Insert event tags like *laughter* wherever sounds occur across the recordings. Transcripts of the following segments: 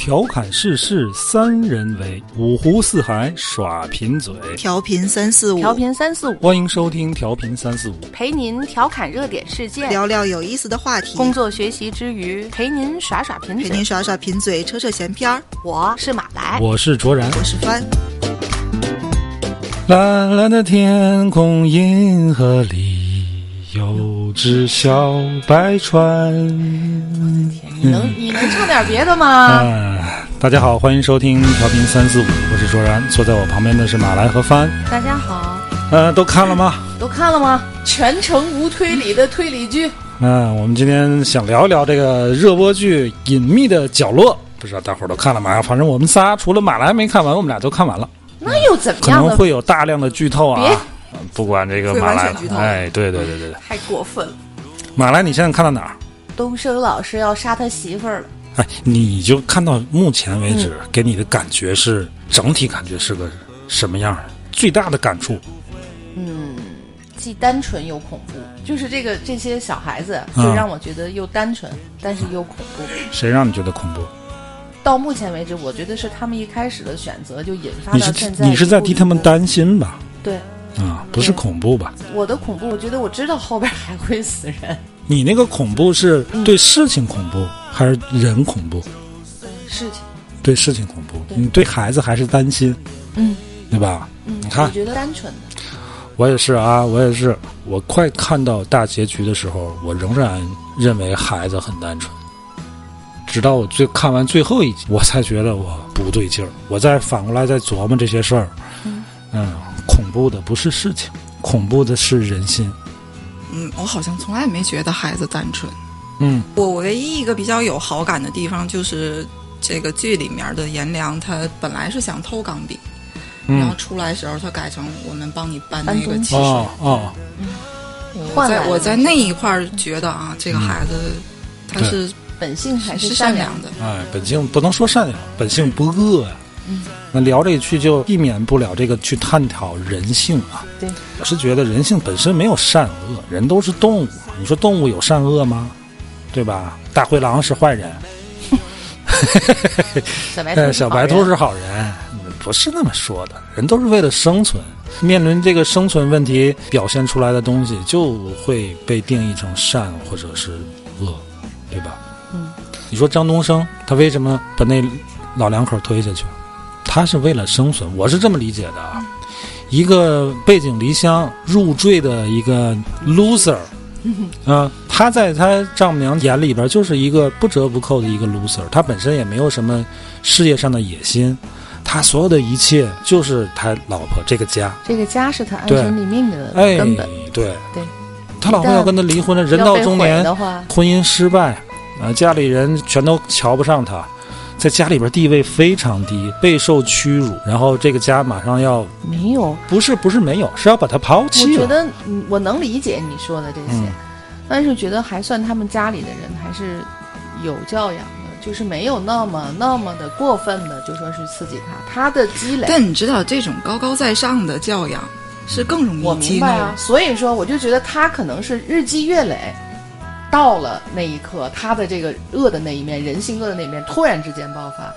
调侃世事三人为，五湖四海耍贫嘴。调频三四五，调频三四五，欢迎收听调频三四五。陪您调侃热点事件，聊聊有意思的话题，工作学习之余陪您耍耍贫嘴。陪您耍耍贫嘴，扯扯闲篇儿。我是马来，我是卓然，我是帆。蓝蓝的天空，银河里有只小白船。我的天你能你能唱点别的吗？嗯，大家好，欢迎收听调频三四五，我是卓然，坐在我旁边的是马来和帆。大家好，呃，都看了吗？都看了吗？全程无推理的推理剧。嗯、我们今天想聊一聊这个热播剧《隐秘的角落》，不知道大伙儿都看了吗？反正我们仨除了马来没看完，我们俩都看完了。那又怎么样呢？能会有大量的剧透啊别。不管这个马来哎，对对对对对，太过分了。马来，你现在看到哪儿？东升老师要杀他媳妇儿了。哎，你就看到目前为止，嗯给你的感觉是整体感觉是个什么样儿？最大的感触，嗯，既单纯又恐怖，就是这个这些小孩子，嗯就让我觉得又单纯，但是又恐怖。谁让你觉得恐怖？到目前为止，我觉得是他们一开始的选择就引发你是到现在。你是在替他们？担心吧？对，啊，不是恐怖吧？我的恐怖，我觉得我知道后边还会死人。你那个恐怖是嗯对事情恐怖，还是人恐怖？事情，对事情恐怖，对你对孩子还是担心，嗯对吧？嗯，你看我觉得单纯的，我也是啊，我也是。我快看到大结局的时候，我仍然认为孩子很单纯。直到我最看完最后一集，我才觉得我不对劲儿。我再反过来再琢磨这些事儿，嗯嗯，恐怖的不是事情，恐怖的是人心。嗯，我好像从来没觉得孩子单纯。嗯。我我唯一一个比较有好感的地方就是这个剧里面的颜良，他本来是想偷钢笔，然后嗯，出来时候他改成我们帮你搬那个汽水。哦哦，我换在我在那一块儿觉得啊，这个孩子他是本性还是善善良的。哎，本性不能说善良，本性不恶呀、嗯那聊这一句就避免不了这个去探讨人性啊。对，我是觉得人性本身没有善恶，人都是动物。你说动物有善恶吗？对吧？大灰狼是坏人，小白兔呃，小白兔是 *laughs* 是好人，不是那么说的。人都是为了生存，面临这个生存问题，表现出来的东西就会被定义成善或者是恶，对吧？嗯，你说张东升他为什么把那老两口推下去？他是为了生存，我是这么理解的啊。一个背井离乡入赘的一个 loser，啊、他在他丈母娘眼里边就是一个不折不扣的一个 loser，他本身也没有什么事业上的野心，他所有的一切就是他老婆这个家。这个家是他安身立命的哎根本。，对，对，他老婆要跟他离婚了，人到中年，婚姻失败，啊，家里人全都瞧不上他，在家里边地位非常低，备受屈辱，然后这个家马上要没有。不是不是没有，是要把他抛我弃了。觉得嗯我能理解你说的这些，嗯但是觉得还算他们家里的人还是有教养的，就是没有那么那么的过分的，就说是刺激他，他的积累。但你知道，这种高高在上的教养是更容易激怒明白啊，所以说我就觉得他可能是日积月累，到了那一刻，他的这个恶的那一面，人性恶的那一面突然之间爆发。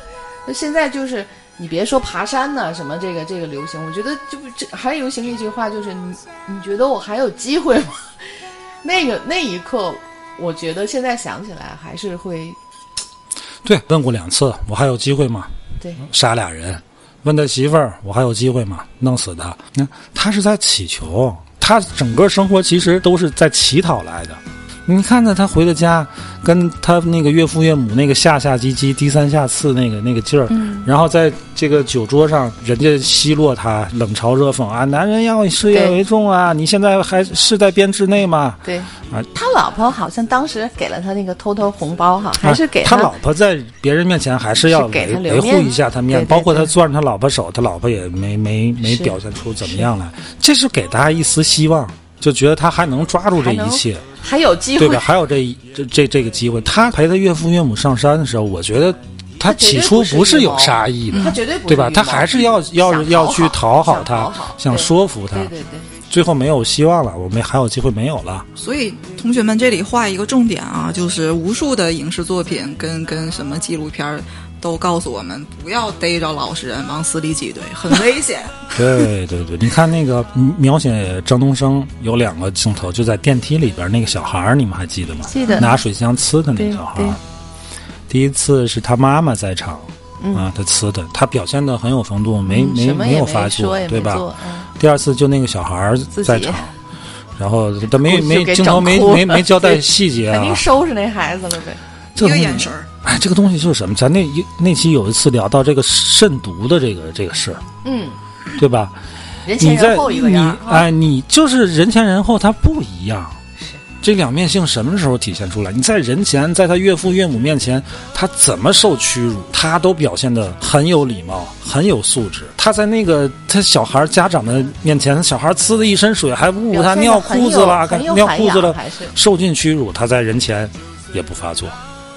那现在就是你别说爬山呐、什么这个这个流行，我觉得就这还流行一句话，就是你你觉得我还有机会吗？*laughs* 那个那一刻，我觉得现在想起来还是会对，问过两次，我还有机会吗？对杀俩人，问他媳妇儿，我还有机会吗？弄死他。那他是在乞求，他整个生活其实都是在乞讨来的。你看着他回了家，跟他那个岳父岳母那个下下唧唧、低三下四那个那个劲儿，嗯。然后在这个酒桌上，人家奚落他，冷嘲热讽啊，男人要以事业为重啊，你现在还是在编制内吗？对。啊。他老婆好像当时给了他那个偷偷红包哈，还是给啊他老婆在别人面前还是要是给维维护一下他面子，对对包括他攥着他老婆手，他老婆也没没没表现出怎么样来，这是给大家一丝希望，就觉得他还能抓住这一切，还有机会。对吧？还有这一这这这个机会，他陪他岳父岳母上山的时候，我觉得他起初不是有杀意的，他绝对不对吧？他还是要要想要去讨好他想说服他。对，对对，最后没有希望了，我们还有机会没有了。所以同学们这里画一个重点啊，就是无数的影视作品跟跟什么纪录片儿都告诉我们不要逮着老实人往死里挤兑，很危险。*laughs* 对对对，你看那个描写张东升有两个镜头，就在电梯里边那个小孩儿，你们还记得吗？记得拿水枪呲的那个小孩儿。第一次是他妈妈在场，嗯啊，他呲的，他表现的很有风度，没没没有发作，对吧？嗯，第二次就那个小孩儿在场，然后他没没镜头没没没交代细节 *laughs* 肯定啊，收拾那孩子了呗。一个眼神儿，哎，这个东西就是什么？咱那一那期有一次聊到这个慎独的这个这个事儿，嗯，对吧？人前你在人后一个你样儿啊。哎，你就是人前人后，他不一样。这两面性什么时候体现出来？你在人前，在他岳父岳母面前，他怎么受屈辱，他都表现得很有礼貌，很有素质。他在那个他小孩家长的面前，小孩呲的一身水，还误他尿裤子了，尿裤子了，受尽屈辱。他在人前也不发作，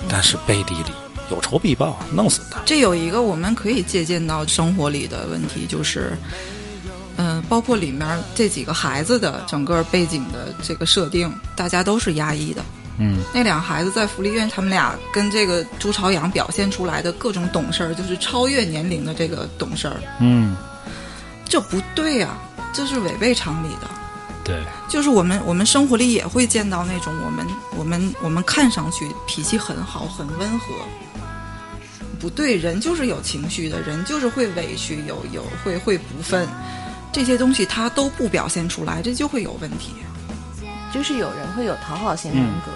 但是背地里有仇必报，弄死他。这有一个我们可以借鉴到生活里的问题，就是，嗯、包括里面这几个孩子的整个背景的这个设定，大家都是压抑的。嗯，那俩孩子在福利院，他们俩跟这个朱朝阳表现出来的各种懂事儿，就是超越年龄的这个懂事儿，嗯，这不对呀、这是违背常理的。对，就是我们我们生活里也会见到那种我们我们我们看上去脾气很好很温和，不对，人就是有情绪的，人就是会委屈，有有会会不忿，这些东西他都不表现出来，这就会有问题。就是有人会有讨好型人格，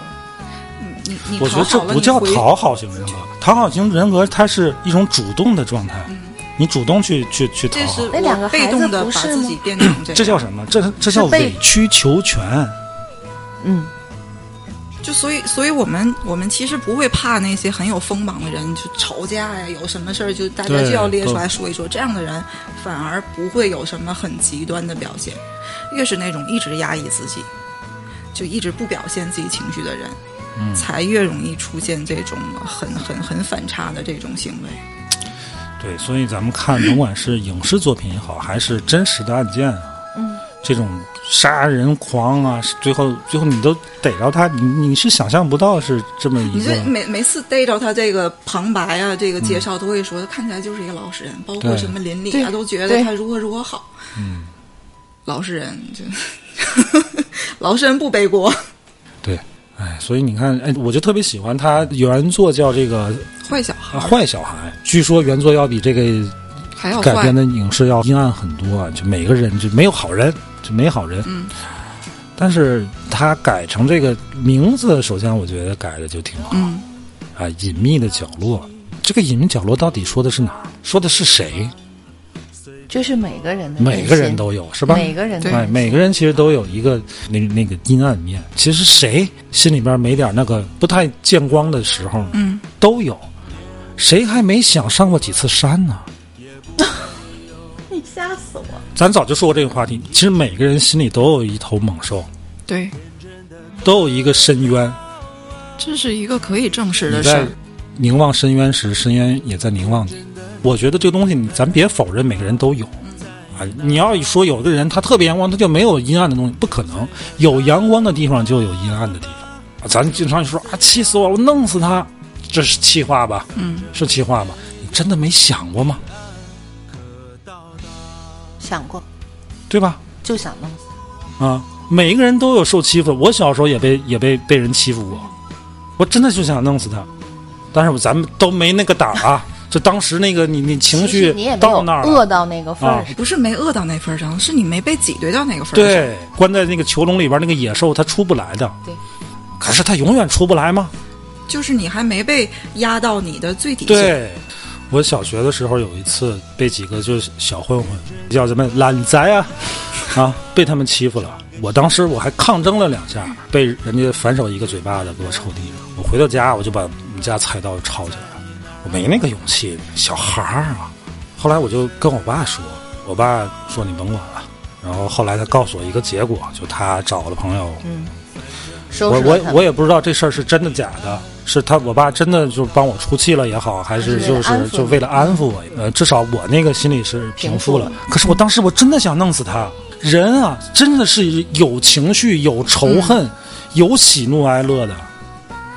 嗯，你你我觉得这不叫讨好型人格，讨好型人格它是一种主动的状态，你主动去去去讨好这是，那两个我被孩子动的把不是吗自己变成这样，这叫什么？这这叫委曲求全。嗯，就所以，所以我们我们其实不会怕那些很有锋芒的人，就吵架呀，有什么事儿就大家就要列出来说一说。这样的人反而不会有什么很极端的表现，越是那种一直压抑自己，就一直不表现自己情绪的人，嗯才越容易出现这种很很很反差的这种行为。对，所以咱们看，甭管是影视作品也好，还是真实的案件啊，嗯，这种杀人狂啊，最后最后你都逮着他，你你是想象不到是这么一个你这。每每次逮着他这个旁白啊，这个介绍都会说，看起来就是一个老实人，包括什么邻里对啊，都觉得他如何如何好。嗯，老实人就 *laughs* 老实人不背锅，对，哎，所以你看，哎，我就特别喜欢他原作叫这个坏小孩啊坏小孩，据说原作要比这个还要改编。的影视要阴暗很多啊，就每个人就没有好人，就没好人。嗯，但是他改成这个名字，首先我觉得改的就挺好、嗯，啊，隐秘的角落。这个隐秘角落到底说的是哪儿？说的是谁？就是每个人的每个人都有是吧？每个人对哎，每个人其实都有一个那那个阴暗面。其实谁心里边没点那个不太见光的时候，嗯，都有。谁还没想上过几次山呢？*laughs* 你吓死我！咱早就说过这个话题。其实每个人心里都有一头猛兽，对，都有一个深渊。这是一个可以证实的事儿。凝望深渊时，深渊也在凝望你。我觉得这个东西，你咱别否认，每个人都有。啊，你要一说有的人他特别阳光，他就没有阴暗的东西，不可能。有阳光的地方就有阴暗的地方。啊咱经常说啊，气死我了，我弄死他，这是气话吧？嗯，是气话吧？你真的没想过吗？想过对吧？就想弄死，啊，每一个人都有受欺负的。我小时候也被也被被人欺负过，我真的就想弄死他，但是咱们都没那个胆儿啊。就当时那个你你情绪你也没有到那儿饿到那个份儿。不是没饿到那份儿上，是你没被挤兑到那个份儿上。，对，关在那个囚笼里边，那个野兽它出不来的。对，可是它永远出不来吗？就是你还没被压到你的最底下。对，我小学的时候有一次被几个就是小混混叫什么懒宅啊啊，被他们欺负了。我当时我还抗争了两下，被人家反手一个嘴巴子给我抽地上。我回到家我就把我们家菜刀抄起来了，我没那个勇气，小孩儿啊。后来我就跟我爸说，我爸说你甭管了。然后后来他告诉我一个结果，就他找了朋友嗯我我我也不知道这事儿是真的假的，是他我爸真的就帮我出气了也好，还是就是就为了安抚我，呃，至少我那个心里是平复了。可是我当时我真的想弄死他，人啊，真的是有情绪、有仇恨、有喜怒哀乐的。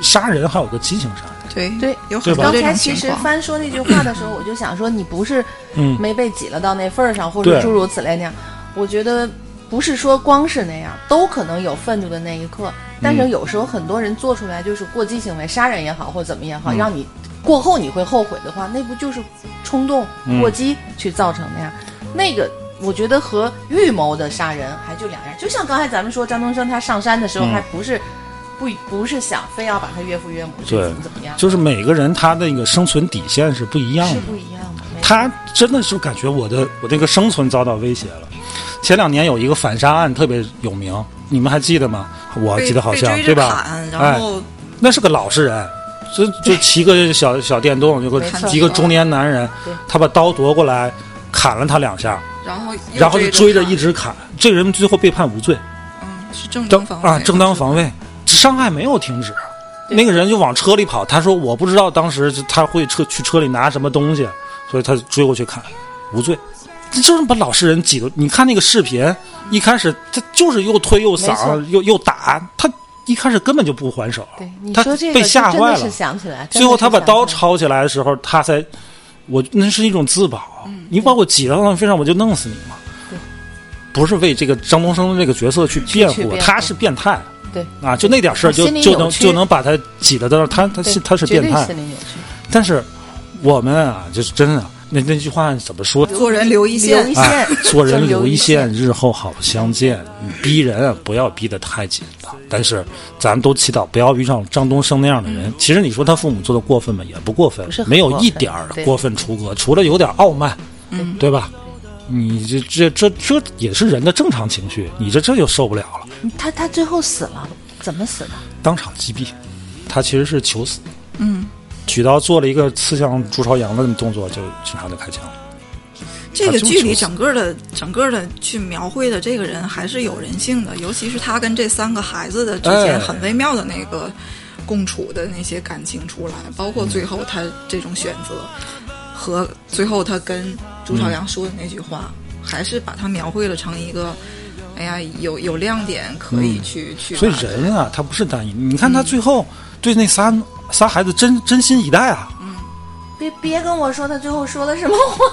杀人还有个激情杀人，对对有很多刚才其。实帆说那句话的时候，我就想说，你不是嗯，没被挤了到那份儿上，或者诸如此类那样。我觉得不是说光是那样，都可能有愤怒的那一刻。但嗯是有时候很多人做出来就是过激行为，杀人也好，或怎么也好，嗯让你过后你会后悔的话，那不就是冲动嗯过激去造成的呀？那个我觉得和预谋的杀人还就两样。就像刚才咱们说张东升他上山的时候，嗯还不是不不是想非要把他岳父岳母去对怎么怎么样，就是每个人他的那个生存底线是不一样的。是不一样的。他真的是感觉我的我那个生存遭到威胁了。前两年有一个反杀案特别有名，你们还记得吗？我记得好像对吧？然后那是个老实人，就就骑个小小电动，有个一个中年男人，他把刀夺过来砍了他两下，然后然后就追着一直砍。这个人最后被判无罪，嗯是正正当防卫啊正当防卫，伤害没有停止。那个人就往车里跑，他说我不知道当时他会车去车里拿什么东西，所以他追过去看，无罪。这就是把老实人挤的。你看那个视频，一开始他就是又推又搡又又打，他一开始根本就不还手。对你他说这个被吓坏了最后他把刀抄。起来的时候，他才，我那是一种自保。嗯你把我挤到那非上，我就弄死你嘛。不是为这个张东升这个角色去辩护他是变态对，啊！就那点事儿就就能就能把他挤得到那，他他是他是变态。但是我们啊，就是真的，那那句话怎么说？做人留一线做人留一线 *laughs* 线，日后好相见。逼人啊，不要逼得太紧了。但是咱们都祈祷不要遇上张东升那样的人。其实你说他父母做的过分吗？也不过分没有一点儿过分出格，除了有点傲慢，嗯对吧？你这这这这也是人的正常情绪，你这这就受不了了，他他最后死了，怎么死的？当场击毙。他其实是求死，嗯，举刀做了一个刺向朱朝阳的动作，就警察就开枪了。这个剧里整个的整个的去描绘的这个人还是有人性的，尤其是他跟这三个孩子的之间哎很微妙的那个共处的那些感情出来，包括最后他这种选择和最后他跟朱朝阳说的那句话，还是把他描绘了成一个。哎呀，有有亮点可以去、去所，以人啊，他不是单一。你看他最后对那仨仨孩子真真心以待啊！嗯别别跟我说他最后说了什么话，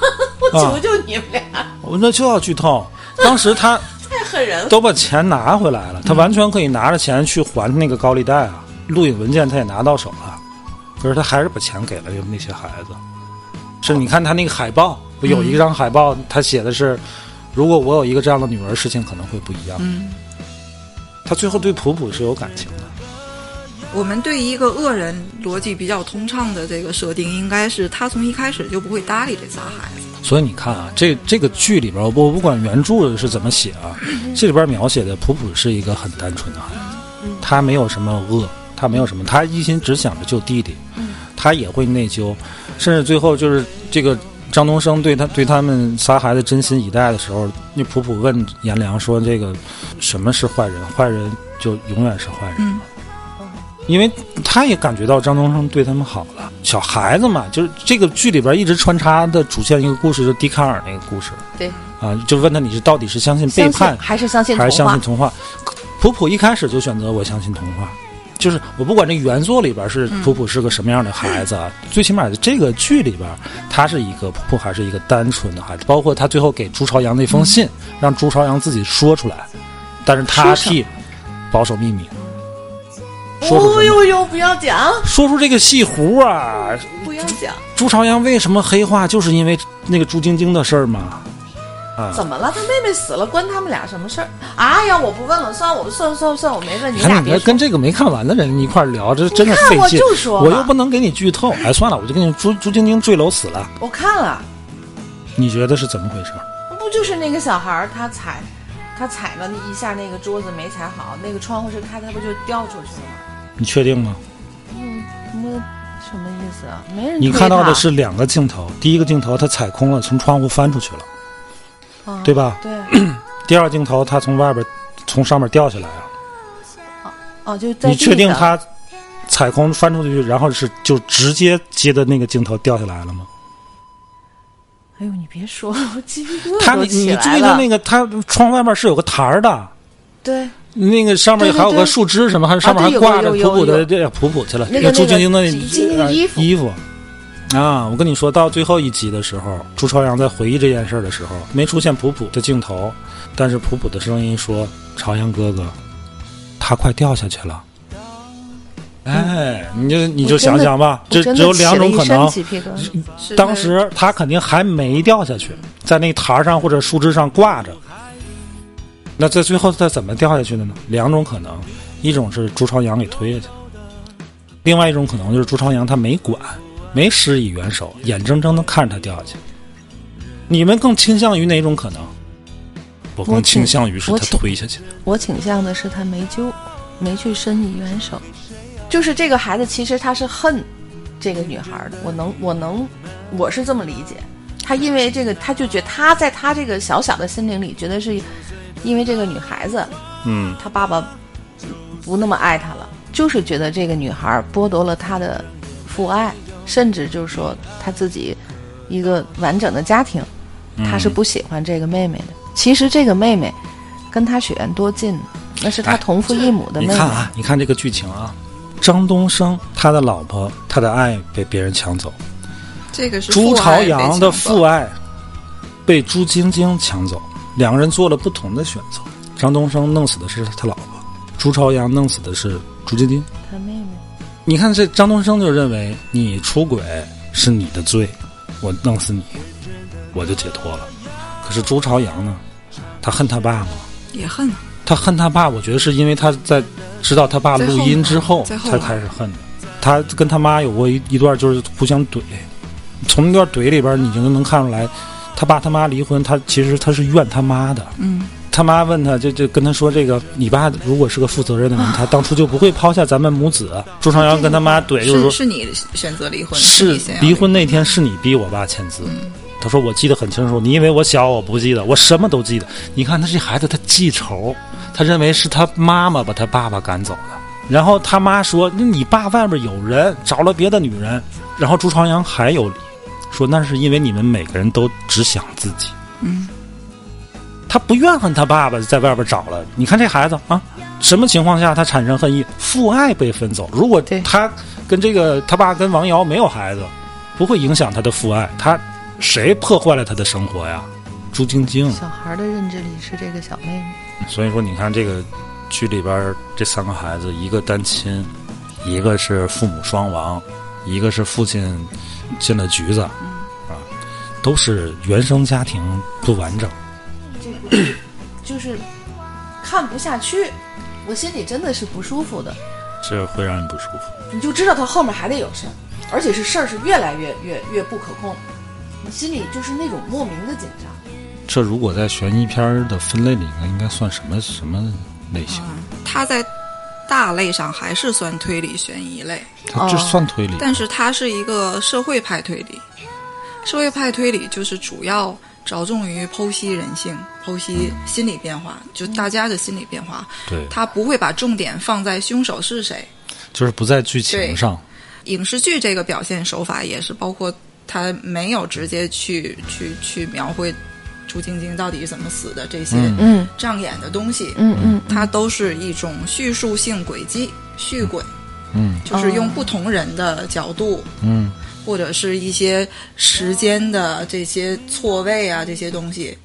我啊求求你们俩，我那就要剧透。当时他 *laughs* 太狠人了。都把钱拿回来了，他完全可以拿着钱去还那个高利贷啊。录影文件他也拿到手了，可是他还是把钱给了那些孩子。是，你看他那个海报，不有一张海报，他写的是：如果我有一个这样的女儿，事情可能会不一样。嗯，他最后对普普是有感情的。我们对一个恶人逻辑比较通畅的这个设定，应该是他从一开始就不会搭理这仨孩子。所以你看啊，这这个剧里边，我不管原著是怎么写啊，这里边描写的普普是一个很单纯的孩子，他没有什么恶，他没有什么，他一心只想着救弟弟，他也会内疚，甚至最后就是这个张东升对他对他们仨孩子真心以待的时候，那普普问颜良说：“这个什么是坏人？坏人就永远是坏人。嗯因为他也感觉到张东升对他们好了。小孩子嘛，就是这个剧里边一直穿插的主线一个故事，就是笛卡尔那个故事对，啊，就问他你是到底是相信背叛还是相信还是相信？童话？普普一开始就选择我相信童话，就是我不管这原作里边是普普是个什么样的孩子，啊，*laughs* 最起码这个剧里边他是一个普普还是一个单纯的孩子，包括他最后给朱朝阳那封信，让朱朝阳自己说出来，但是他替保守秘密。哦呦呦，不要讲，说出这个戏胡啊！不要讲，朱朝阳为什么黑化，就是因为那个朱晶晶的事儿嘛。啊，怎么了？他妹妹死了，关他们俩什么事儿？哎呀，我不问了，算了，我算了算了算了，我没问，你俩别跟。这个没看完的人一块聊，这真的费劲我。就说我又不能给你剧透。哎，算了，我就跟你朱朱晶晶坠楼死了，我看了，你觉得是怎么回事？不就是那个小孩儿他踩，他踩了一下那个桌子没踩好，那个窗户是开，他不就掉出去了吗？你确定吗？嗯，什么什么意思啊？没人你看到的是两个镜头，第一个镜头他踩空了，从窗户翻出去了，啊对吧？对，*clears throat* 第二个镜头他从外边从上面掉下来了。哦，就在你确定他踩空翻出去，然后是就直接接的那个镜头掉下来了吗？哎呦，你别说，我鸡皮疙瘩他你都起你注。意到那个他窗外面是有个台儿的，对，那个上面对对还有个树枝什么，还上面还挂着普普的有这普普去了，那个朱晶晶的衣服衣服啊！我跟你说到最后一集的时候，朱朝阳在回忆这件事儿的时候，没出现普普的镜头，但是普普的声音说：“朝阳哥哥，他快掉下去了。”哎，你就你就想想吧，这只有两种可能。当时他肯定还没掉下去，在那台上或者树枝上挂着。那在最后他怎么掉下去的呢？两种可能，一种是朱朝阳给推下去，另外一种可能就是朱朝阳他没管，没施以援手，眼睁睁的看着他掉下去。你们更倾向于哪种可能？我更倾倾向于是他推下去的。我倾向的是他没救，没去伸以援手。就是这个孩子其实他是恨这个女孩的，我能我能我是这么理解。他因为这个，他就觉得他在他这个小小的心灵里，觉得是因为这个女孩子，嗯，他爸爸不那么爱他了，就是觉得这个女孩剥夺了他的父爱，甚至就是说他自己一个完整的家庭，他是不喜欢这个妹妹的。其实这个妹妹跟他血缘多近呢，那是他哎同父异母的妹妹。你看啊，你看这个剧情啊，张东升他的老婆，他的爱被别人抢走。这个是朱朝阳的父爱被朱晶晶抢走，两个人做了不同的选择。张东升弄死的是他老婆，朱朝阳弄死的是朱晶晶。他妹妹，你看这张东升就认为你出轨是你的罪，我弄死你，我就解脱了。可是朱朝阳呢，他恨他爸吗？也恨，他恨他爸，我觉得是因为他在知道他爸录音之后才开始恨的。他跟他妈有过一一段就是互相怼，从那段怼里边你就能看出来，他爸他妈离婚，他其实他是怨他妈的。嗯，他妈问他，就就跟他说这个，你爸如果是个负责任的人，他当初就不会抛下咱们母子。朱朝阳跟他妈怼，就是说是是你选择离婚，是离婚那天是你逼我爸签字。他说我记得很清楚，你以为我小我不记得，我什么都记得。你看他这孩子，他记仇，他认为是他妈妈把他爸爸赶走的。然后他妈说：“那你爸外边有人，找了别的女人。”然后朱朝阳还有理，说那是因为你们每个人都只想自己。嗯，他不怨恨他爸爸在外边找了。你看这孩子啊，什么情况下他产生恨意？父爱被分走。如果对他跟这个他爸跟王瑶没有孩子，不会影响他的父爱。他谁破坏了他的生活呀？朱晶晶。小孩的认知里是这个小妹妹。所以说，你看这个剧里边儿这三个孩子，一个单亲，一个是父母双亡，一个是父亲进了局子，啊，都是原生家庭不完整。就是看不下去，我心里真的是不舒服的。这会让人不舒服。你就知道他后面还得有事儿，而且是事儿是越来越越越不可控，你心里就是那种莫名的紧张。这如果在悬疑片儿的分类里面，应该算什么什么类型？它在大类上还是算推理悬疑类，它这算推理？但是它是一个社会派推理。社会派推理就是主要着重于剖析人性、剖析心理变化，就大家的心理变化。对，他不会把重点放在凶手是谁。就是不在剧情上。影视剧这个表现手法也是包括他没有直接去去去描绘朱晶晶到底是怎么死的这些嗯嗯障眼的东西，嗯嗯，它都是一种叙述性轨迹、续轨，嗯就是用不同人的角度。嗯或者是一些时间的这些错位啊，这些东西，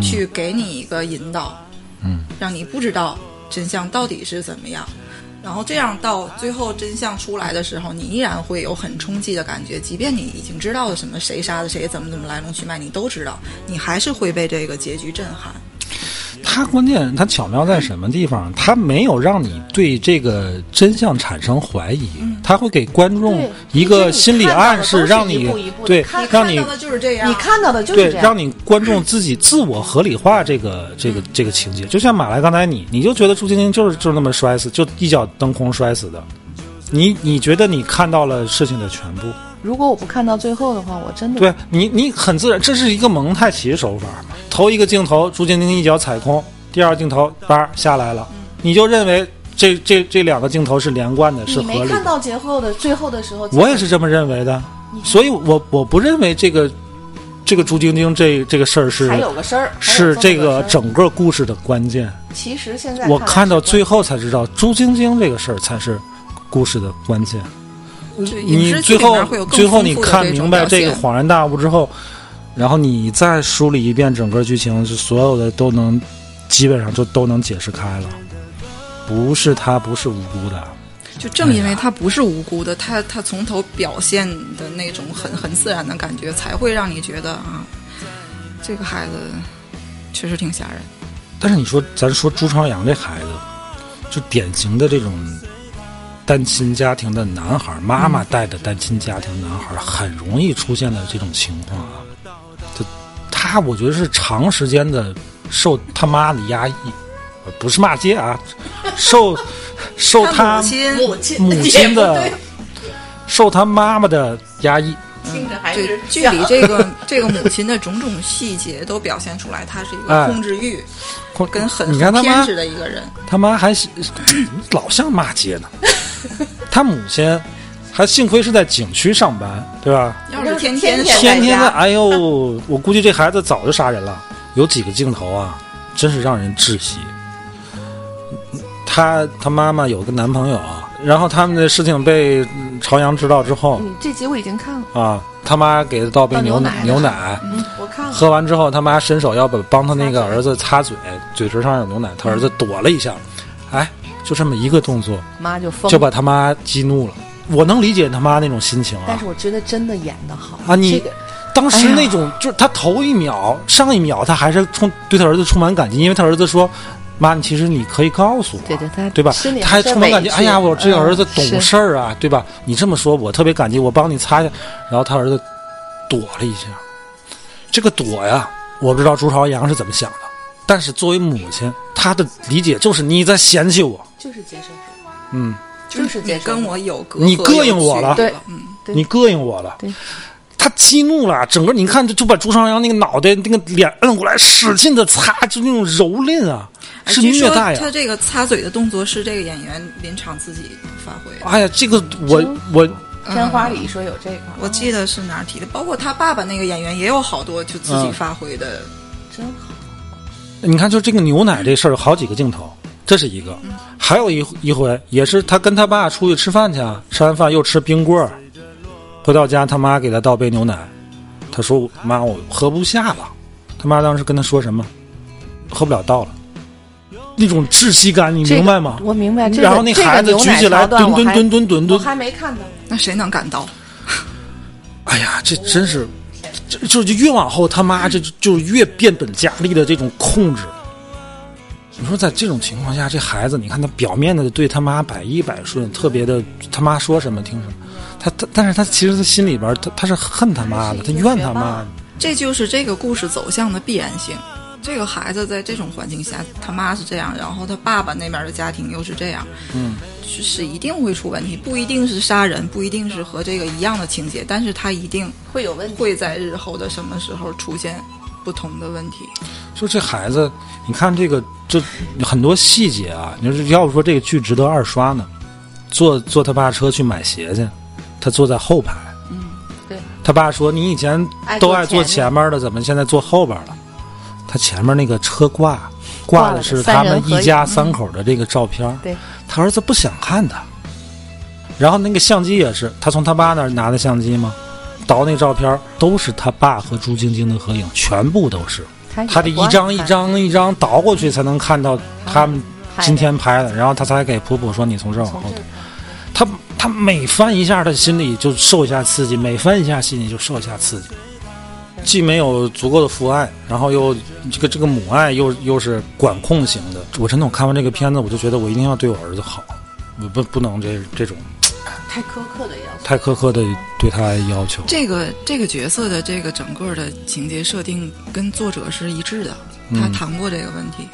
去给你一个引导，嗯，让你不知道真相到底是怎么样。然后这样到最后真相出来的时候，你依然会有很冲击的感觉，即便你已经知道了什么谁杀的谁，怎么怎么来龙去脉，你都知道，你还是会被这个结局震撼。他关键他巧妙在什么地方？他没有让你对这个真相产生怀疑，他会给观众一个心理暗示，让你对看你让你看到的就是这样，你看到的就是这样，让你观众自己自我合理化这个这个这个情节。就像马来刚才你，你就觉得朱晶晶就是就是那么摔死，就一脚蹬空摔死的。你你觉得你看到了事情的全部？如果我不看到最后的话，我真的对你，你很自然，这是一个蒙太奇手法嘛。头一个镜头，朱晶晶一脚踩空，第二镜头叭下来了，你就认为这这这两个镜头是连贯的，是合理的。你没看到节后的最后的时候，我也是这么认为的，所以我我不认为这个这个朱晶晶这这个事儿是还有个事儿，是这个整个故事的关键。其实现在我看到最后，才知道，朱晶晶这个事儿才是故事的关键。你最后最后你看明白这个恍然大悟之后，然后你再梳理一遍整个剧情，就所有的都能基本上就都能解释开了。不是他不是无辜的，就正因为他不是无辜的，他他从头表现的那种很很自然的感觉，才会让你觉得啊，这个孩子确实挺吓人。但是你说咱说朱朝阳这孩子，就典型的这种单亲家庭的男孩，妈妈带的单亲家庭男孩，很容易出现的这种情况啊。就他，我觉得是长时间的受他妈的压抑，呃不是骂街啊，受 *laughs* 受他母亲母亲母亲的，*laughs* 受他妈妈的压抑。听着还对是剧里这个 *laughs* 这个母亲的种种细节都表现出来，她是一哎个控制欲控跟很你看他妈很偏执的一个人。他妈还是 *coughs* 老像骂街呢。他母亲还幸亏是在景区上班，对吧？要是天天天天天的，哎呦，我估计这孩子早就杀人了。有几个镜头啊，真是让人窒息。他他妈妈有个男朋友，然后他们的事情被嗯朝阳知道之后嗯，这集我已经看了，啊，他妈给他倒杯牛奶，牛奶嗯，我看了。喝完之后，他妈伸手要把帮他那个擦嘴儿子擦嘴，嘴唇上有牛奶，他儿子躲了一下，哎，就这么一个动作，妈就疯就把他妈激怒了。我能理解他妈那种心情啊。但是，我觉得真的演的好。啊你这个当时那种、就是他头一秒、上一秒他还是充对他儿子充满感激，因为他儿子说：“妈，你其实你可以告诉我，对对他对吧？”他还充满感激，哎呀，我这个儿子嗯懂事儿啊，对吧？你这么说，我特别感激，我帮你擦一下。然后他儿子躲了一下，这个躲呀，我不知道朱朝阳是怎么想的，但是作为母亲，她的理解就是你在嫌弃我，就是接受。不了。嗯，就是接受你跟我有隔你膈应我了对嗯，对你膈应我了。对，他激怒了，整个你看，就就把朱朝阳那个脑袋、那个脸摁过来，使劲的擦，就那种蹂躏啊，是虐待啊！他这个擦嘴的动作是这个演员临场自己发挥的。哎呀，这个我我天花里说有这个，我记得是哪儿提的，包括他爸爸那个演员也有好多就自己嗯发挥的。真好。你看，就这个牛奶这事儿，有好几个镜头，这是一个，还有一一回也是他跟他爸出去吃饭去啊，吃完饭又吃冰棍儿，回到家他妈给他倒杯牛奶，他说妈我喝不下了，他妈当时跟他说什么，喝不了倒了，那种窒息感你明白吗？我明白。这个然后那孩子举起来蹲蹲蹲蹲蹲我蹲，还没看到。那谁能赶到？哎呀，这真是，就就就越往后他妈这就就越变本加厉的这种控制。你说在这种情况下，这孩子，你看他表面的对他妈百依百顺，特别的他妈说什么听什么，他他，但是他其实他心里边他他是恨他妈的，他怨他妈的。这就是这个故事走向的必然性。这个孩子在这种环境下，他妈是这样，然后他爸爸那边的家庭又是这样，嗯，是是一定会出问题，不一定是杀人，不一定是和这个一样的情节，但是他一定会有问题。会在日后的什么时候出现不同的问题。就这孩子，你看这个这很多细节啊，你说要不说这个剧值得二刷呢？坐坐他爸车去买鞋去，他坐在后排。嗯，对，他爸说：“你以前都爱坐前前面的，怎么现在坐后边了？”他前面那个车挂挂的是他们一家三口的这个照片。对，他儿子不想看他。然后那个相机也是他从他爸那儿拿的相机吗？倒那照片都是他爸和朱晶晶的合影，全部都是。他得一张一张一张倒过去才能看到他们今天拍的，然后他才给普普说：“你从这儿往后从这儿他他每翻一下，他心里就受一下刺激；每翻一下，心里就受一下刺激。既没有足够的父爱，然后又这个这个母爱又又是管控型的。我真的，我看完这个片子，我就觉得我一定要对我儿子好，我不不能这这种太苛刻的要求。太苛刻的对他要求。这个这个角色的这个整个的情节设定跟作者是一致的，他嗯谈过这个问题，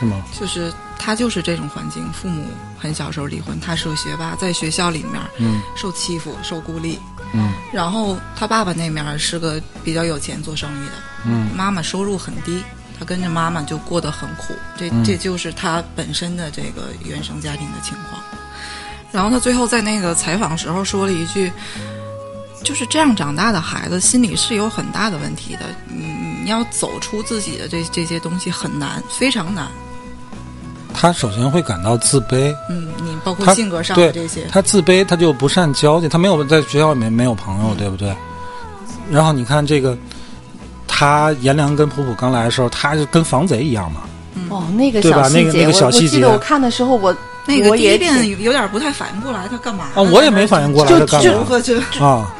是吗？就是他就是这种环境，父母很小时候离婚，他是个学霸，在学校里面嗯受欺负、受孤立，嗯然后他爸爸那面是个比较有钱做生意的，嗯妈妈收入很低，他跟着妈妈就过得很苦，这嗯这就是他本身的这个原生家庭的情况。然后他最后在那个采访时候说了一句：“就是这样长大的孩子，心里是有很大的问题的。你，你要走出自己的这这些东西很难，非常难。他首先会感到自卑，嗯，你包括性格上的这些，他自卑，他就不善交际，他没有在学校里面没有朋友，对不对？然后你看这个，他颜良跟普普刚来的时候，他就跟防贼一样嘛，哦，那个对吧小细节，那个那个小细节我我记得我看的时候，我那个第一遍有点不太反应过来，他干嘛啊，我也没反应过来就就嘛和这啊。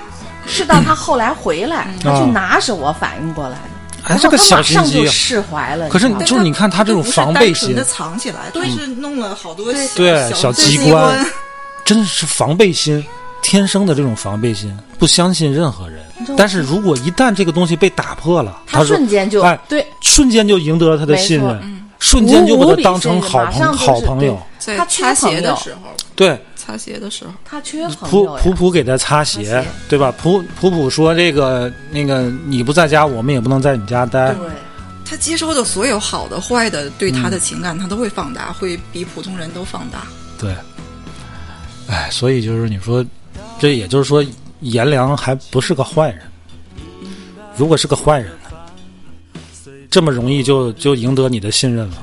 是到他后来回来，他去啊拿手我反应过来的。哎，这个他马上小心机释怀了。可是就是你看他这种防备心的藏起来，都是弄了好多小对小小机关 *laughs* 真的是防备心，天生的这种防备心，不相信任何人。但是如果一旦这个东西被打破了，他说瞬间就哎对瞬间就赢得了他的信任，瞬间就把他当成好朋好朋友。在他缺擦鞋的时候，对，擦鞋的时候，他缺朋普友普普普给他擦擦鞋鞋，对吧？普普普说这个那个你不在家，我们也不能在你家待。对，他接收的所有好的、坏的对他的嗯情感，他都会放大，会比普通人都放大。对，哎，所以就是你说，这也就是说，颜良还不是个坏人。如果是个坏人呢，这么容易就就赢得你的信任了。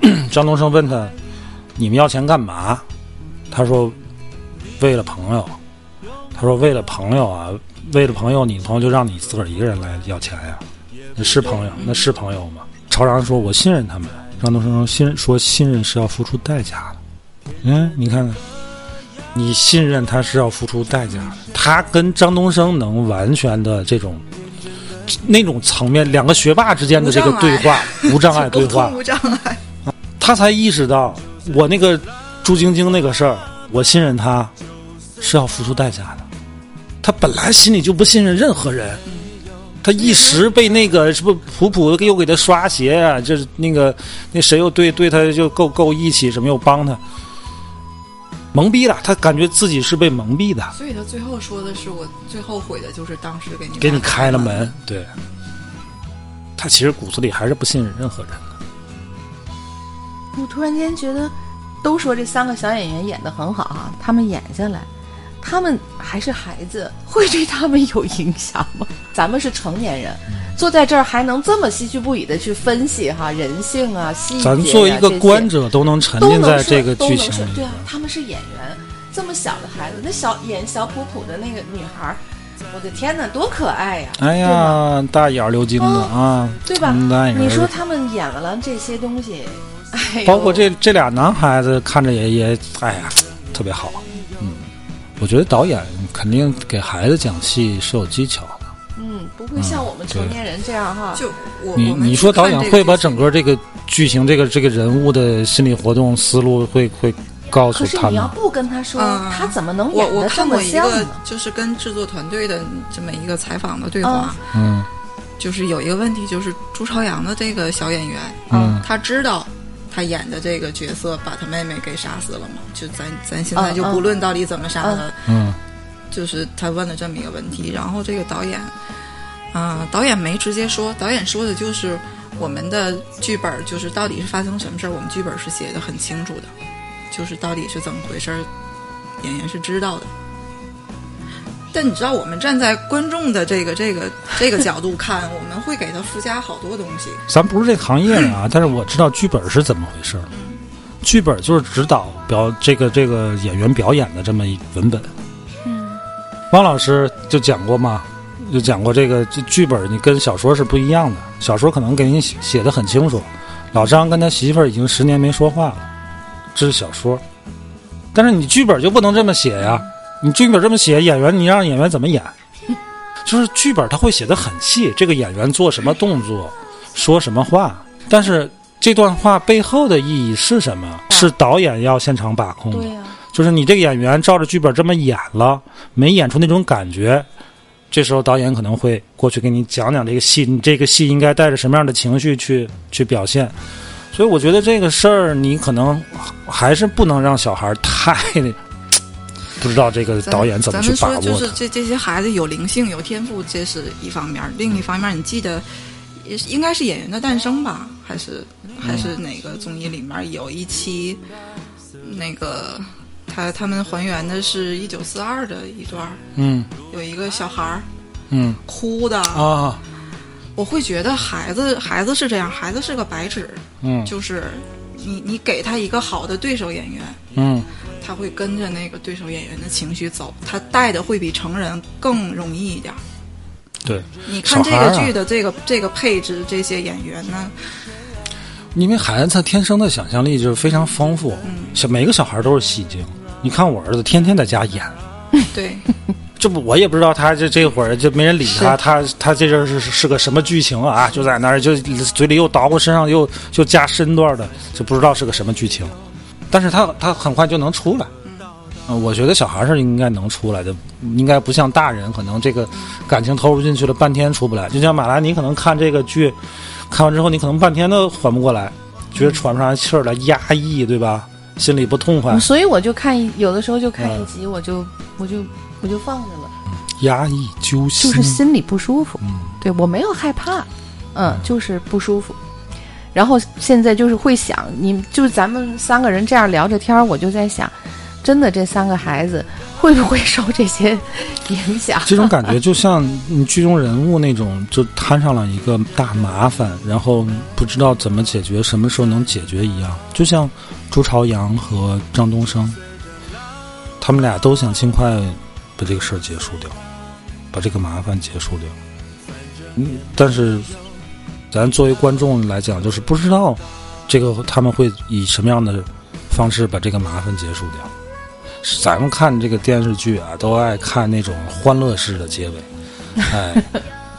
*clears throat* 张东升问他：“你们要钱干嘛？”他说：“为了朋友。”他说：“为了朋友啊，为了朋友，你朋友就让你自个儿一个人来要钱呀？那是朋友，那是朋友吗？”朝阳说：“我信任他们。”张东升说：“信说信任是要付出代价的。”嗯，你看看，你信任他是要付出代价的。他跟张东升能完全的这种那种层面，两个学霸之间的这个对话，无障碍对话，*laughs* 无障碍。他才意识到我那个朱晶晶那个事儿，我信任他是要付出代价的。他本来心里就不信任任何人，他一时被那个是不是普普又给他刷鞋啊，就是那个那谁又对对他就够够义气，什么又帮他，蒙蔽了，他感觉自己是被蒙蔽的，所以他最后说的是：“我最后悔的就是当时给你给你开了门。对，他其实骨子里还是不信任任何人的。我突然间觉得，都说这三个小演员演的很好啊，他们演下来，他们还是孩子，会对他们有影响吗？*laughs* 咱们是成年人，坐在这儿还能这么唏嘘不已的去分析哈人性啊、细节、啊。咱作为一个观者，都能沉浸在这个都剧情对啊，他们是演员，这么小的孩子，那小演小普普的那个女孩儿，我的天哪，多可爱呀！哎呀，大眼儿溜金的啊，对吧？你说他们演完了这些东西，哎，包括这这俩男孩子看着也也，哎呀，特别好。嗯，我觉得导演肯定给孩子讲戏是有技巧的。嗯，不会像我们成年人这样哈。就我你我们你说导演会把整个这个剧情、这个这个人物的心理活动思路会会告诉他可是？你要不跟他说，嗯他怎么能我我看过一个？就是跟制作团队的这么一个采访的对话，嗯就是有一个问题，就是朱朝阳的这个小演员，嗯他知道他演的这个角色把他妹妹给杀死了吗？就咱咱现在就不论到底怎么杀的，嗯就是他问了这么一个问题，然后这个导演，啊、导演没直接说，导演说的就是我们的剧本就是到底是发生什么事儿，我们剧本是写的很清楚的，就是到底是怎么回事儿，演员是知道的。但你知道，我们站在观众的这个这个这个角度看，我们会给他附加好多东西。咱不是这行业的啊，但是我知道剧本是怎么回事。剧本就是指导表这个这个演员表演的这么一文本。嗯，汪老师就讲过嘛，就讲过这个这剧本你跟小说是不一样的，小说可能给你写写的很清楚。老张跟他媳妇儿已经十年没说话了，这是小说，但是你剧本就不能这么写呀。你剧本这么写，演员你让演员怎么演？就是剧本他会写的很细，这个演员做什么动作，说什么话，但是这段话背后的意义是什么？是导演要现场把控的。就是你这个演员照着剧本这么演了，没演出那种感觉，这时候导演可能会过去给你讲讲这个戏，你这个戏应该带着什么样的情绪去去表现。所以我觉得这个事儿，你可能还是不能让小孩太不知道这个导演怎么去把握咱们说，就是。这这些孩子有灵性、有天赋，这是一方面儿；另一方面儿，你记得，应该是《演员的诞生》吧？还是还是哪个综艺里面有一期，那个他他们还原的是一九四二的一段，嗯。有一个小孩儿嗯。哭的，啊。我会觉得孩子孩子是这样，孩子是个白纸，嗯。就是你你给他一个好的对手演员，嗯他会跟着那个对手演员的情绪走，他带的会比成人更容易一点儿。对，你看这个剧的这个这个配置，这些演员呢，因为孩子他天生的想象力就是非常丰富，嗯小每个小孩都是戏精。你看我儿子天天在家演，对，*laughs* 这不我也不知道他这这会儿就没人理他，他他这阵儿是是个什么剧情啊？就在那儿就嘴里又捣鼓，身上又就加身段的，就不知道是个什么剧情。但是他他很快就能出来。嗯，我觉得小孩是应该能出来的，应该不像大人，可能这个感情投入进去了半天出不来。就像马来，你可能看这个剧，看完之后你可能半天都缓不过来，觉得喘不上来气儿来，压抑，对吧？心里不痛快，所以我就看一有的时候就看一嗯集，我就我就我就放着了，压抑揪心，就是心里不舒服。嗯对我没有害怕，嗯，就是不舒服。然后现在就是会想，你就咱们三个人这样聊着天儿，我就在想，真的这三个孩子会不会受这些影响？这种感觉就像你剧中人物那种，就摊上了一个大麻烦，然后不知道怎么解决，什么时候能解决一样。就像朱朝阳和张东升，他们俩都想尽快把这个事儿结束掉，把这个麻烦结束掉。嗯，但是咱作为观众来讲，就是不知道这个他们会以什么样的方式把这个麻烦结束掉。咱们看这个电视剧啊，都爱看那种欢乐式的结尾，*laughs* 哎，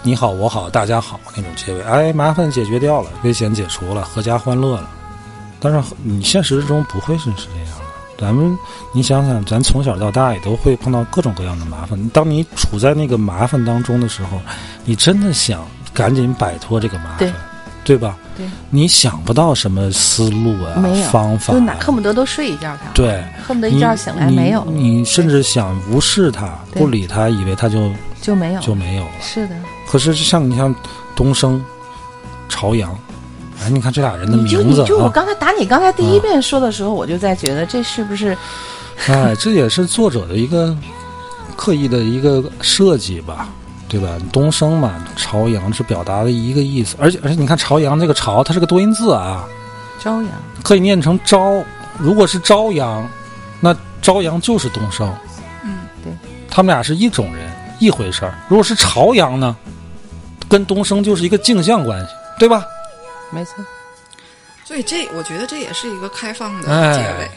你好我好大家好那种结尾，哎，麻烦解决掉了，危险解除了，阖家欢乐了。但是你现实中不会是是这样的。咱们你想想，咱从小到大也都会碰到各种各样的麻烦。当你处在那个麻烦当中的时候，你真的想赶紧摆脱这个麻烦，对。对吧？对，你想不到什么思路啊、没有方法、就恨不得都睡一觉他，对。恨不得一觉醒来没有。了，你，你甚至想无视他，不理他，以为他就就没有。了。就没有了。是的，可是像你像东升、朝阳，哎，你看这俩人的名字啊，你就我刚才打你刚才第一遍说的时候，我就在觉得这是不是哎，这也是作者的一个刻意的一个设计吧，对吧？东升嘛，朝阳是表达的一个意思，而且而且你看朝阳这个朝，它是个多音字啊，朝阳？可以念成朝。如果是朝阳，那朝阳就是东升。嗯，对，他们俩是一种人，一回事儿。如果是朝阳呢，跟东升就是一个镜像关系，对吧？没错，所以这我觉得这也是一个开放的哎结尾。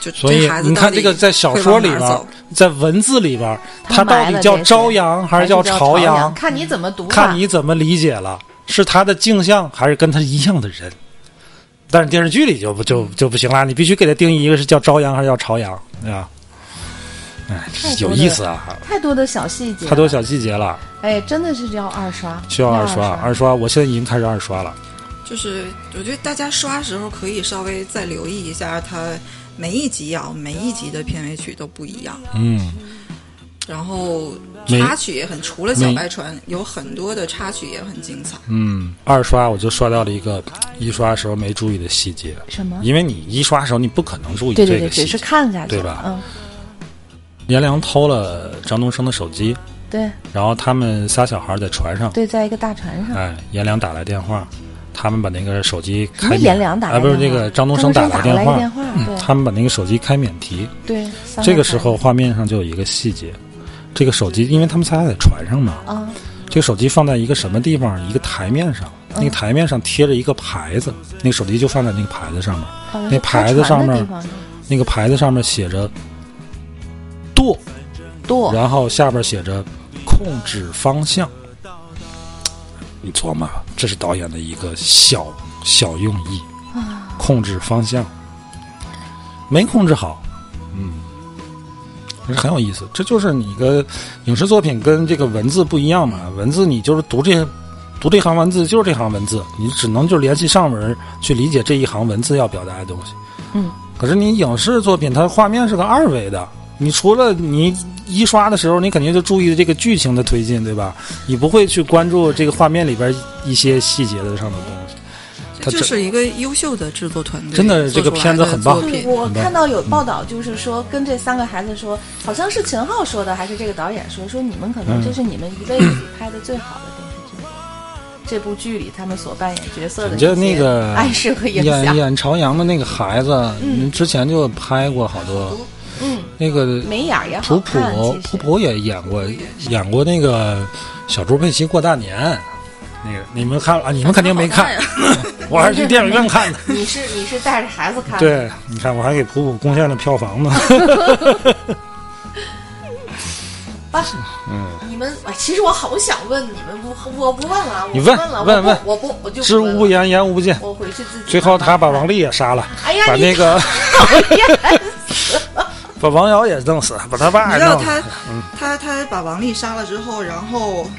就所以你看，这个在小说里边在文字里边儿，它到底叫朝阳还是叫朝朝阳？看你怎么读。看你怎么理解了，是他的镜像还是跟他一样的人？但是电视剧里就不就就不行了，你必须给他定义一个是叫朝阳还是叫朝阳，对吧？哎，有意思啊，太多的小细节，太多小细节了，哎，真的是要二刷，需要二刷，二刷，我现在已经开始二刷了。就是我觉得大家刷时候可以稍微再留意一下，它每一集啊，每一集的片尾曲都不一样。嗯，然后插曲也很，除了小白船，有很多的插曲也很精彩。嗯，二刷我就刷到了一个一刷的时候没注意的细节，什么？因为你一刷的时候你不可能注意对对对，只是这个细节。看下去，对吧嗯，颜良偷了张东升的手机，对然后他们仨小孩在船上，对，在一个大船上，哎，颜良打来电话，他们把那个手机开免良打来啊，不是那个张东升升打来电话，电话，对他们把那个手机开免提。对，这个时候画面上就有一个细节，这个手机，因为他们仨在船上嘛，啊，这个手机放在一个什么地方？一个台面上，那个台面上贴着一个牌子，那个手机就放在那个牌子上面，那牌子上面那个牌子上面写着“舵”，舵然后下边写着“控制方向”。你琢磨，这是导演的一个小小用意，控制方向，没控制好，嗯，这很有意思。这就是你个影视作品跟这个文字不一样嘛，文字你就是读这读这行文字就是这行文字，你只能就联系上文去理解这一行文字要表达的东西。嗯，可是你影视作品，它画面是个二维的，你除了你一刷的时候，你肯定就注意这个剧情的推进，对吧？你不会去关注这个画面里边一些细节的上的东西。它这就是一个优秀的制作团队，真的这个片子很棒我看到有报道，就是说跟这三个孩子说，好像是秦昊说的，还是这个导演说，说你们可能嗯这是你们一辈子拍的最好的电视剧。这部剧里他们所扮演角色的人家一些那个暗示和影演响，演朝阳的那个孩子，嗯之前就拍过好多，嗯，那个眉眼儿也普好看，普普普也演过演过那个小猪佩奇过大年，那个你们看了啊？你们肯定没看，*laughs* 我还是去电影院看的。你是你是带着孩子看的，对，你看我还给普普贡献了票房呢。*laughs* 吧？*laughs* 嗯，你们哎，其实我好想问你们，不，我不问了，我你问问了，问问我不，我就知无不言，言无不尽。我回去自己。最后他把王丽也杀了，哎呀，把那个讨厌把王瑶也弄死，把他爸你也弄死。知道他他他把王丽杀了之后，然后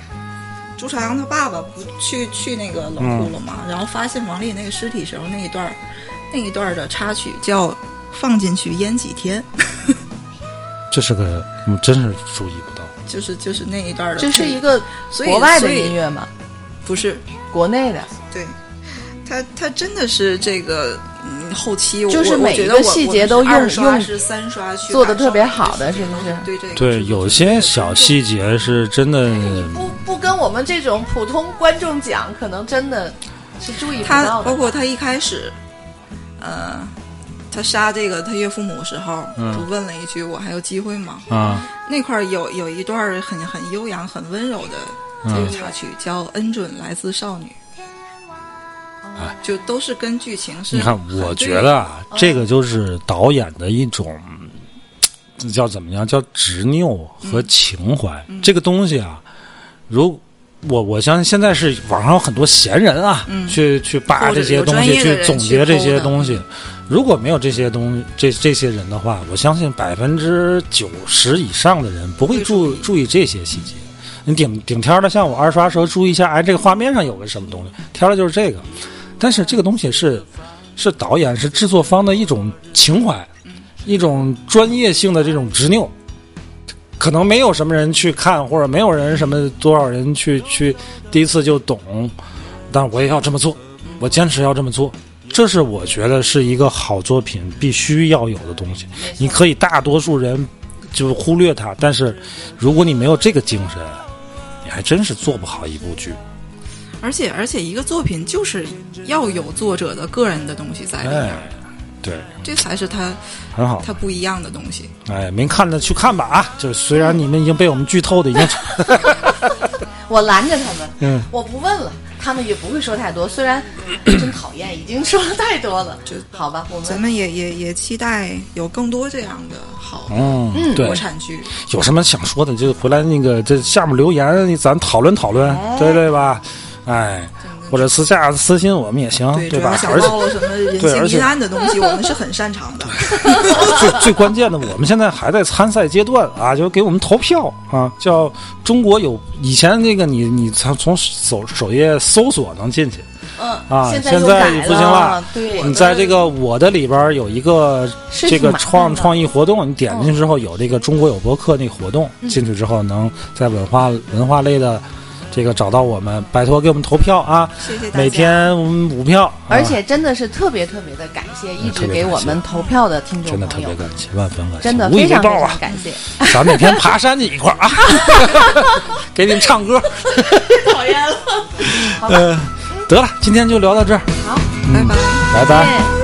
朱朝阳他爸爸不去去那个冷库了嘛，然后发现王丽那个尸体时候那一段儿那一段的插曲叫放进去腌几天，*laughs* 这是个，我真是注意不到。就是就是那一段儿的。这是一个所以国外的音乐吗？不是国内的，对，他他真的是这个嗯后期我就是我每一个觉得我细节都用用刷是三刷去做得感受特别好的是不是都对这个对，有些小细节是真的。不不跟我们这种普通观众讲，可能真的是注意不他到的。包括他一开始，呃，他杀这个他岳父母时候，嗯不问了一句“我还有机会吗啊，”？那块儿有有一段儿很很悠扬、很温柔的这个插曲，叫《恩准来自少女》。就都是跟剧情是你看，我觉得啊，这个就是导演的一种，这叫怎么样？叫执拗和情怀。嗯这个东西啊，如我我相信现在是网上有很多闲人啊，去去扒这些东西，去总结这些东西嗯。如果没有这些东这这些人的话，我相信百分之九十以上的人不会会注注意这些细节。你顶顶天儿的，像我二刷时候注意一下，哎，这个画面上有个什么东西，天的就是这个。但是这个东西是是导演是制作方的一种情怀，一种专业性的这种执拗。可能没有什么人去看，或者没有人什么多少人去去第一次就懂，但我也要这么做，我坚持要这么做。这是我觉得是一个好作品必须要有的东西。你可以大多数人就忽略它，但是如果你没有这个精神，你还真是做不好一部剧。而且而且一个作品就是要有作者的个人的东西在里面，哎，对，这才是他很好。他不一样的东西。哎，没看的去看吧啊！就是虽然你们已经被我们剧透的已经，*laughs* 我拦着他们，嗯，我不问了，他们也不会说太多。虽然 *coughs* 真讨厌，已经说了太多了。就好吧，我们咱们也也也期待有更多这样的好嗯，对国，产剧。有什么想说的就回来那个这下面留言，咱讨论讨论，哎对对吧？哎，或者私下私信我们也行，对，吧？而且到了什么人性阴暗的东西，我们是很擅长的。最最关键的，我们现在还在参赛阶段啊，就给我们投票啊，叫中国有以前那个你你从从首首页搜索能进去，嗯啊现在不行了对，你在这个我的里边有一个这个创创意活动，你点进去之后有这个中国有博客那个活动，进去之后能在文化文化类的这个找到我们，拜托给我们投票啊！谢谢大家。每天我们五票，而啊且真的是特别特别的感谢一直给我们投票的听众真的特别，感谢，万分感谢，真的非常感谢。咱哪天爬山去一块儿啊，*laughs* 给你们唱歌。讨厌了，好吧，呃，得了，今天就聊到这儿，好，拜拜。拜拜。